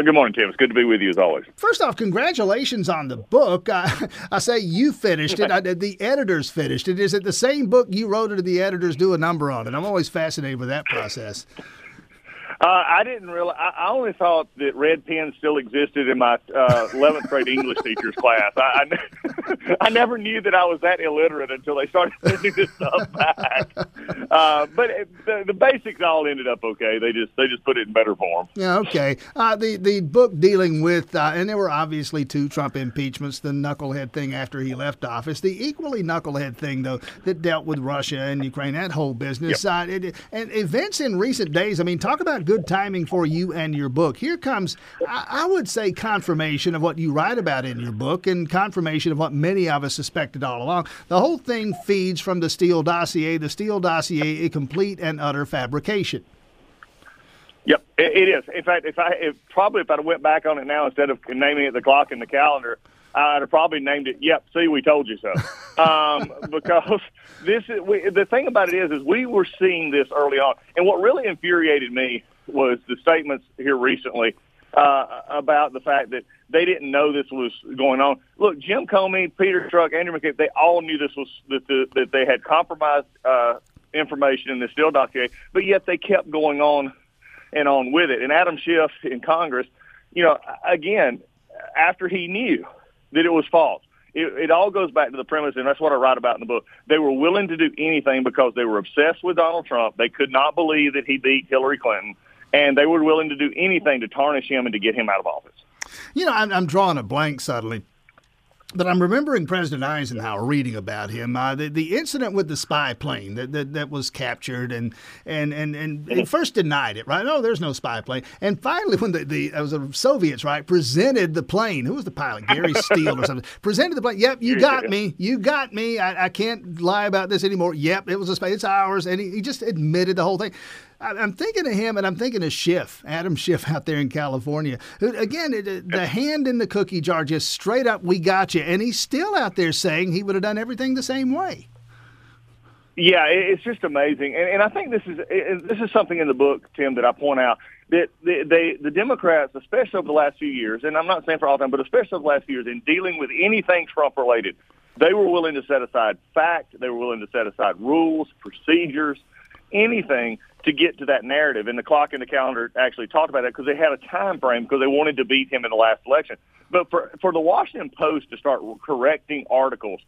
Uh, good morning, Tim. It's good to be with you as always. First off, congratulations on the book. I, I say you finished it. I, the editors finished it. Is it the same book you wrote, or did the editors do a number on it? I'm always fascinated with that process. Uh, I didn't realize. I, I only thought that red pens still existed in my uh, 11th grade English teacher's class. I, I, I never knew that I was that illiterate until they started sending this stuff back. Uh, but it, the, the basics all ended up okay. They just they just put it in better form. Yeah, okay. Uh, the the book dealing with, uh, and there were obviously two Trump impeachments: the knucklehead thing after he left office, the equally knucklehead thing though that dealt with Russia and Ukraine, that whole business. Yep. Uh, it, and events in recent days. I mean, talk about good timing for you and your book. Here comes, I, I would say, confirmation of what you write about in your book and confirmation of what many of us suspected all along. The whole thing feeds from the Steele dossier. The Steele dossier, a complete and utter fabrication. Yep, it, it is. In fact, if I if, probably if I went back on it now instead of naming it the clock in the calendar, I'd have probably named it. Yep, see, we told you so. um, because this is we, the thing about it is, is we were seeing this early on, and what really infuriated me was the statements here recently uh, about the fact that they didn't know this was going on. Look, Jim Comey, Peter Strzok, Andrew McCabe, they all knew this was that the, that they had compromised uh, information in the Steele dossier, but yet they kept going on and on with it. And Adam Schiff in Congress, you know, again, after he knew that it was false, it, it all goes back to the premise, and that's what I write about in the book. They were willing to do anything because they were obsessed with Donald Trump. They could not believe that he beat Hillary Clinton, and they were willing to do anything to tarnish him and to get him out of office. You know, I'm, I'm drawing a blank suddenly. But I'm remembering President Eisenhower reading about him. Uh, the, the incident with the spy plane that, that, that was captured and and, and, and he first denied it, right? No, there's no spy plane. And finally, when the, the, was the Soviets, right, presented the plane. Who was the pilot? Gary Steele or something. Presented the plane. Yep, you got me. You got me. I, I can't lie about this anymore. Yep, it was a spy. It's ours. And he, he just admitted the whole thing. I'm thinking of him, and I'm thinking of Schiff, Adam Schiff out there in California. Again, the hand in the cookie jar, just straight up, we got you. And he's still out there saying he would have done everything the same way. Yeah, it's just amazing, and, and I think this is this is something in the book, Tim, that I point out that the, they, the Democrats, especially over the last few years, and I'm not saying for all time, but especially over the last few years, in dealing with anything Trump related, they were willing to set aside fact, they were willing to set aside rules, procedures, anything to get to that narrative. And the clock and the calendar actually talked about that because they had a time frame because they wanted to beat him in the last election. But for for the Washington Post to start correcting articles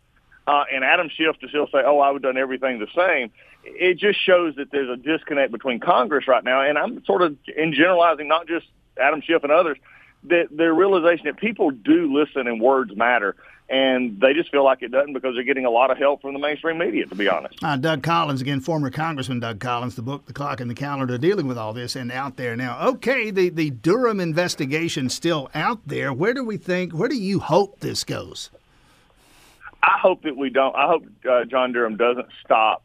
uh, and Adam Schiff to still say, "Oh, I would have done everything the same," it just shows that there's a disconnect between Congress right now. And I'm sort of in generalizing, not just Adam Schiff and others, that their realization that people do listen and words matter and they just feel like it doesn't because they're getting a lot of help from the mainstream media, to be honest. Uh, Doug Collins, again, former Congressman Doug Collins, the book, The Clock and the Calendar, dealing with all this and out there now. Okay, the, the Durham investigation still out there. Where do we think, where do you hope this goes? I hope that we don't. I hope uh, John Durham doesn't stop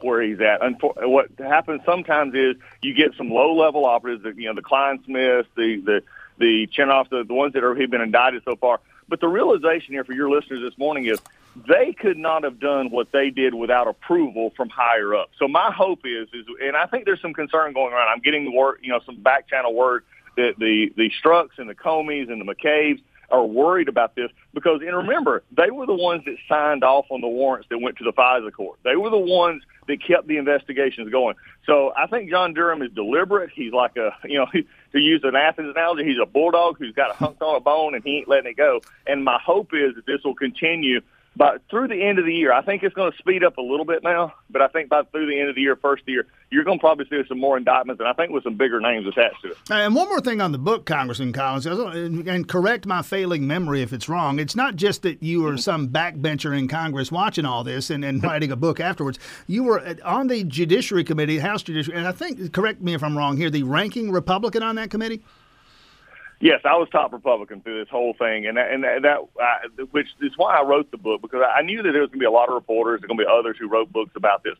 where he's at. And what happens sometimes is you get some low-level operatives, you know, the Clinesmiths, the the the Chinoffs, the, the ones that are who've been indicted so far but the realization here for your listeners this morning is they could not have done what they did without approval from higher up. So my hope is, is, and I think there's some concern going around. I'm getting the word, you know, some back channel word that the the Strzoks and the Comeys and the McCabe's are worried about this because, and remember, they were the ones that signed off on the warrants that went to the FISA court. They were the ones that kept the investigations going. So I think John Durham is deliberate. He's like a, you know, to use an Athens analogy, he's a bulldog who's got a hunk on a bone and he ain't letting it go. And my hope is that this will continue but through the end of the year, I think it's going to speed up a little bit now. But I think by through the end of the year, first year, you're going to probably see some more indictments, and I think with some bigger names attached to it. And one more thing on the book, Congressman Collins, and correct my failing memory if it's wrong. It's not just that you were some backbencher in Congress watching all this and, and writing a book afterwards. You were on the Judiciary Committee, House Judiciary, and I think, correct me if I'm wrong here, the ranking Republican on that committee. Yes, I was top Republican through this whole thing, and that, and that, that uh, which is why I wrote the book because I knew that there was going to be a lot of reporters, there's going to be others who wrote books about this.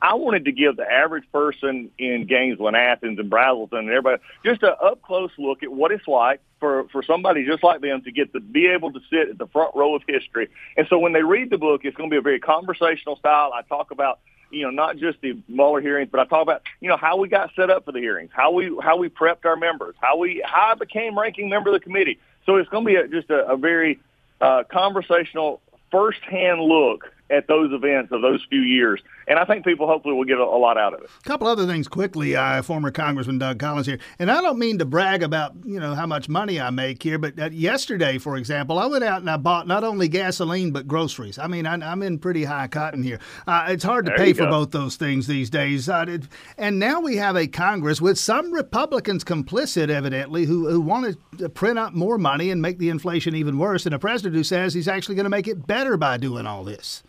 I wanted to give the average person in Gainesville and Athens and Braselton and everybody just a up close look at what it's like for for somebody just like them to get to be able to sit at the front row of history. And so when they read the book, it's going to be a very conversational style. I talk about you know not just the Mueller hearings, but I talk about you know how we got set up for the hearings, how we how we prepped our members, how we how I became ranking member of the committee. So it's going to be a, just a, a very uh, conversational, firsthand look at those events of those few years. And I think people hopefully will get a, a lot out of it. A couple other things quickly, uh, former Congressman Doug Collins here. And I don't mean to brag about, you know, how much money I make here, but uh, yesterday, for example, I went out and I bought not only gasoline, but groceries. I mean, I, am in pretty high cotton here. Uh, it's hard to there pay for go. both those things these days. Uh, and now we have a Congress with some Republicans complicit, evidently, who, who want to print up more money and make the inflation even worse, and a president who says he's actually going to make it better by doing all this.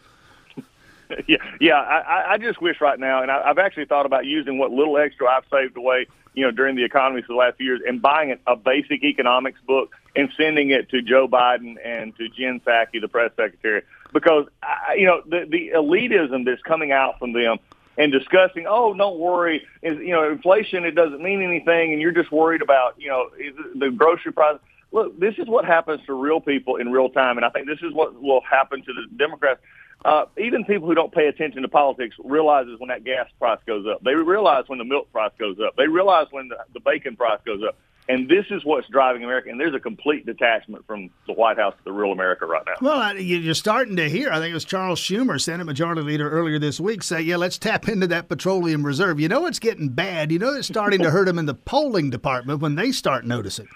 yeah, yeah. I, I just wish right now, and I, I've actually thought about using what little extra I've saved away, you know, during the economy for the last few years, and buying a, basic economics book and sending it to Joe Biden and to Jen Psaki, the press secretary, because I, you know the the elitism that's coming out from them and discussing, oh, don't worry, is you know, inflation it doesn't mean anything, and you're just worried about you know the grocery price. Look, this is what happens to real people in real time, and I think this is what will happen to the Democrats uh, even people who don't pay attention to politics realizes when that gas price goes up. They realize when the milk price goes up. They realize when the, the bacon price goes up. And this is what's driving America. And there's a complete detachment from the White House to the real America right now. Well, you're starting to hear, I think it was Charles Schumer, Senate Majority Leader, earlier this week, say, yeah, let's tap into that petroleum reserve. You know it's getting bad. You know it's starting to hurt them in the polling department when they start noticing.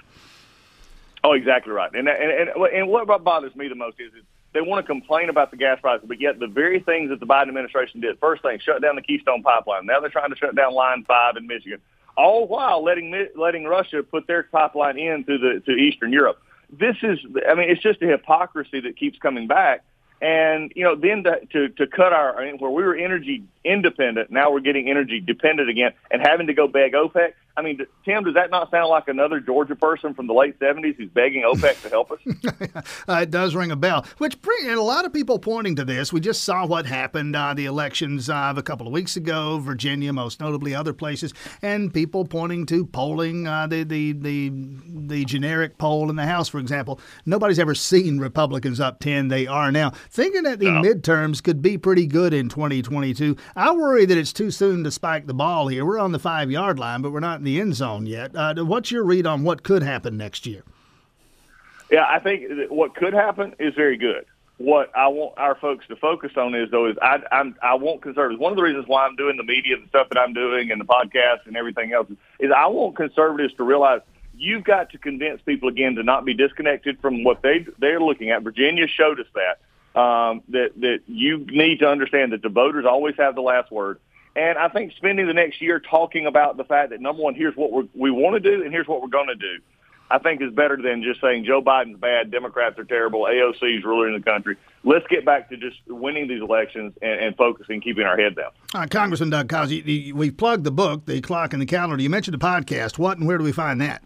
Oh, exactly right. And, and, and, and what bothers me the most is, is they want to complain about the gas prices, but yet the very things that the Biden administration did, first thing, shut down the Keystone Pipeline. Now they're trying to shut down Line 5 in Michigan, all while letting letting Russia put their pipeline into the to Eastern Europe. This is, I mean, it's just a hypocrisy that keeps coming back. And you know, then to, to to cut our I mean, where we were energy independent, now we're getting energy dependent again, and having to go beg OPEC. I mean, Tim, does that not sound like another Georgia person from the late '70s who's begging OPEC to help us? uh, it does ring a bell. Which and a lot of people pointing to this. We just saw what happened uh, the elections uh, a couple of weeks ago, Virginia, most notably other places, and people pointing to polling uh, the the the the generic poll in the House, for example. Nobody's ever seen Republicans up ten. They are now thinking that the no. midterms could be pretty good in 2022. I worry that it's too soon to spike the ball here. We're on the five yard line, but we're not the end zone yet. Uh, what's your read on what could happen next year? Yeah, I think what could happen is very good. What I want our folks to focus on is though is I I'm, I want conservatives. One of the reasons why I'm doing the media, the stuff that I'm doing, and the podcast and everything else is I want conservatives to realize you've got to convince people again to not be disconnected from what they they're looking at. Virginia showed us that um, that that you need to understand that the voters always have the last word. And I think spending the next year talking about the fact that number one, here's what we we want to do, and here's what we're going to do. I think is better than just saying Joe Biden's bad, Democrats are terrible, AOC is ruling the country. Let's get back to just winning these elections and, and focusing, keeping our head down. Uh, Congressman Doug Collins, we plugged the book, The Clock and the Calendar. You mentioned the podcast. What and where do we find that?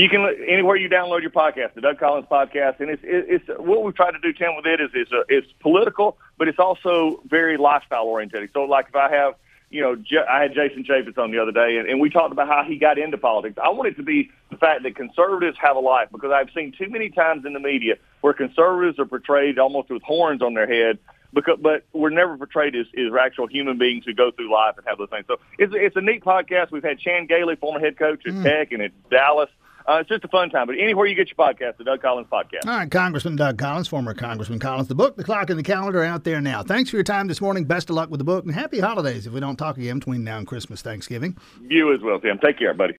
You can anywhere you download your podcast, the Doug Collins podcast, and it's it's what we've tried to do, Tim, with it is it's, a, it's political, but it's also very lifestyle oriented. So, like if I have, you know, I had Jason Chaffetz on the other day, and, and we talked about how he got into politics. I want it to be the fact that conservatives have a life because I've seen too many times in the media where conservatives are portrayed almost with horns on their head because but we're never portrayed as, as actual human beings who go through life and have those things. So it's it's a neat podcast. We've had Chan Gailey, former head coach at mm. Tech and at Dallas, uh, it's just a fun time. But anywhere you get your podcast, the Doug Collins Podcast. All right, Congressman Doug Collins, former Congressman Collins. The book, The Clock, and the Calendar are out there now. Thanks for your time this morning. Best of luck with the book, and happy holidays if we don't talk again between now and Christmas, Thanksgiving. You as well, Tim. Take care, buddy.